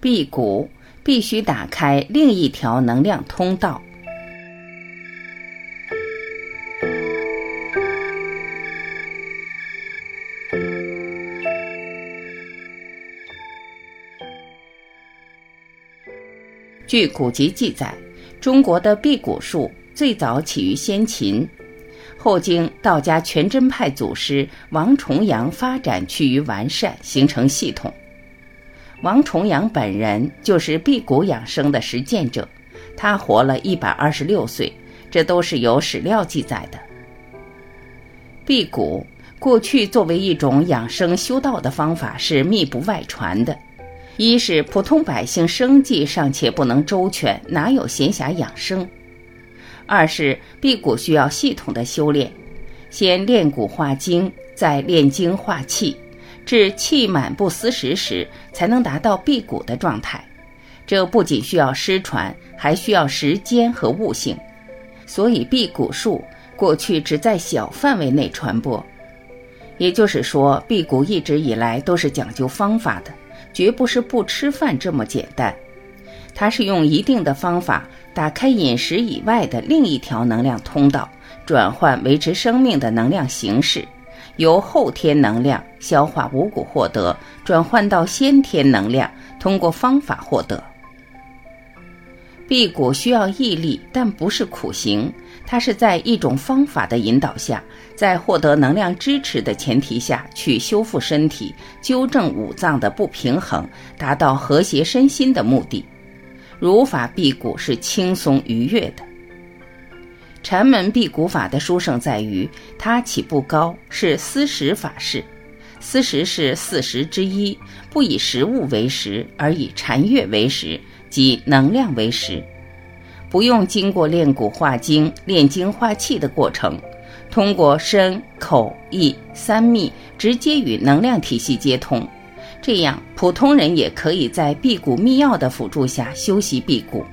辟谷必须打开另一条能量通道。据古籍记载，中国的辟谷术最早起于先秦，后经道家全真派祖师王重阳发展趋于完善，形成系统。王重阳本人就是辟谷养生的实践者，他活了一百二十六岁，这都是有史料记载的。辟谷过去作为一种养生修道的方法是密不外传的。一是普通百姓生计尚且不能周全，哪有闲暇养生？二是辟谷需要系统的修炼，先练骨化精，再炼精化气，至气满不思食时，才能达到辟谷的状态。这不仅需要失传，还需要时间和悟性。所以辟谷术过去只在小范围内传播，也就是说，辟谷一直以来都是讲究方法的。绝不是不吃饭这么简单，它是用一定的方法打开饮食以外的另一条能量通道，转换维持生命的能量形式，由后天能量消化五谷获得，转换到先天能量，通过方法获得。辟谷需要毅力，但不是苦行。它是在一种方法的引导下，在获得能量支持的前提下去修复身体、纠正五脏的不平衡，达到和谐身心的目的。如法辟谷是轻松愉悦的。禅门辟谷法的殊胜在于，它起步高，是思食法式。思食是四食之一，不以食物为食，而以禅悦为食。即能量为食，不用经过炼骨化精、炼精化气的过程，通过身、口、意三密直接与能量体系接通。这样，普通人也可以在辟谷秘药的辅助下修习辟谷。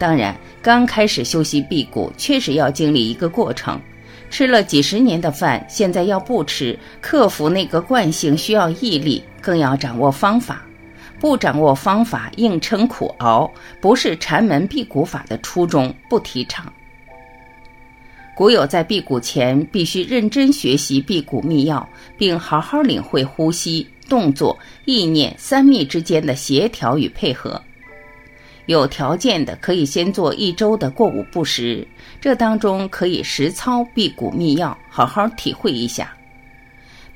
当然，刚开始修习辟谷确实要经历一个过程，吃了几十年的饭，现在要不吃，克服那个惯性需要毅力，更要掌握方法。不掌握方法，硬撑苦熬，不是禅门辟谷法的初衷，不提倡。古有在辟谷前必须认真学习辟谷秘要，并好好领会呼吸、动作、意念三密之间的协调与配合。有条件的可以先做一周的过午不食，这当中可以实操辟谷秘药，好好体会一下。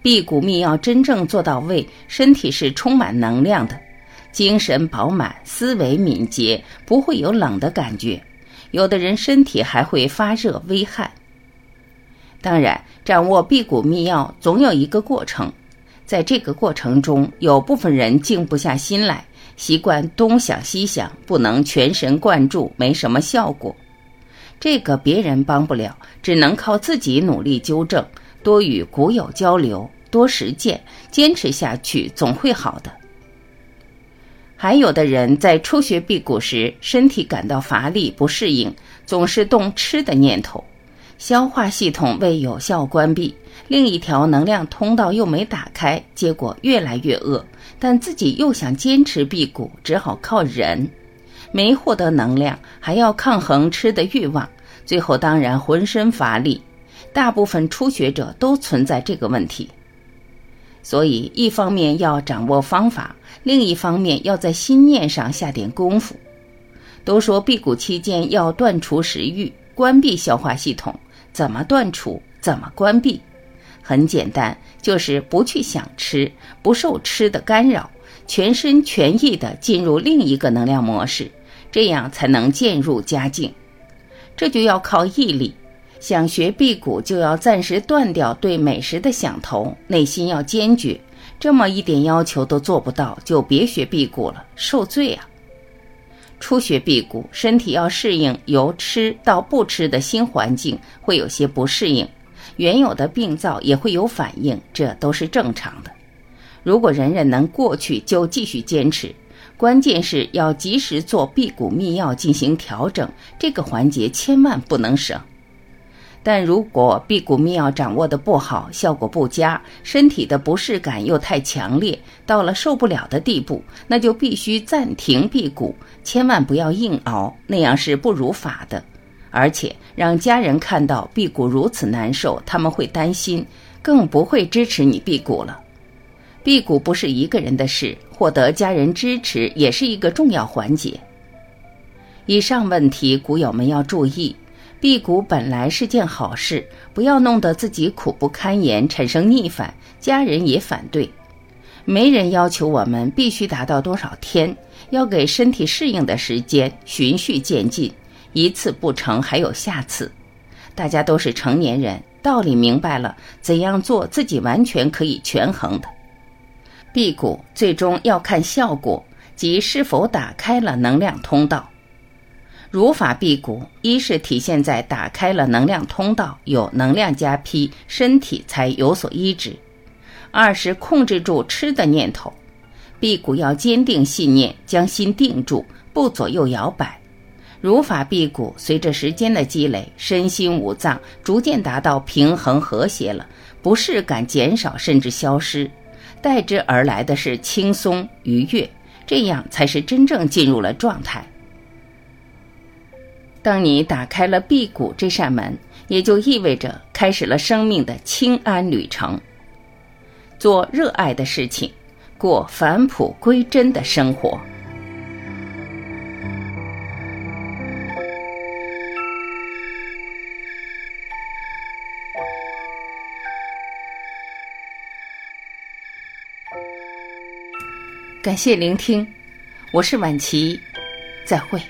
辟谷秘药真正做到位，身体是充满能量的。精神饱满，思维敏捷，不会有冷的感觉。有的人身体还会发热、微汗。当然，掌握辟谷秘药总有一个过程，在这个过程中，有部分人静不下心来，习惯东想西想，不能全神贯注，没什么效果。这个别人帮不了，只能靠自己努力纠正，多与古友交流，多实践，坚持下去，总会好的。还有的人在初学辟谷时，身体感到乏力、不适应，总是动吃的念头，消化系统未有效关闭，另一条能量通道又没打开，结果越来越饿。但自己又想坚持辟谷，只好靠忍，没获得能量，还要抗衡吃的欲望，最后当然浑身乏力。大部分初学者都存在这个问题。所以，一方面要掌握方法，另一方面要在心念上下点功夫。都说辟谷期间要断除食欲，关闭消化系统。怎么断除？怎么关闭？很简单，就是不去想吃，不受吃的干扰，全身全意地进入另一个能量模式，这样才能渐入佳境。这就要靠毅力。想学辟谷，就要暂时断掉对美食的想头，内心要坚决。这么一点要求都做不到，就别学辟谷了，受罪啊！初学辟谷，身体要适应由吃到不吃的新环境，会有些不适应，原有的病灶也会有反应，这都是正常的。如果人人能过去，就继续坚持。关键是要及时做辟谷秘药进行调整，这个环节千万不能省。但如果辟谷秘药掌握的不好，效果不佳，身体的不适感又太强烈，到了受不了的地步，那就必须暂停辟谷，千万不要硬熬，那样是不如法的。而且让家人看到辟谷如此难受，他们会担心，更不会支持你辟谷了。辟谷不是一个人的事，获得家人支持也是一个重要环节。以上问题，谷友们要注意。辟谷本来是件好事，不要弄得自己苦不堪言，产生逆反，家人也反对。没人要求我们必须达到多少天，要给身体适应的时间，循序渐进，一次不成还有下次。大家都是成年人，道理明白了，怎样做自己完全可以权衡的。辟谷最终要看效果，即是否打开了能量通道。如法辟谷，一是体现在打开了能量通道，有能量加批，身体才有所医治；二是控制住吃的念头。辟谷要坚定信念，将心定住，不左右摇摆。如法辟谷，随着时间的积累，身心五脏逐渐达到平衡和谐了，不适感减少甚至消失，代之而来的是轻松愉悦，这样才是真正进入了状态。当你打开了辟谷这扇门，也就意味着开始了生命的清安旅程。做热爱的事情，过返璞归真的生活。感谢聆听，我是婉琪，再会。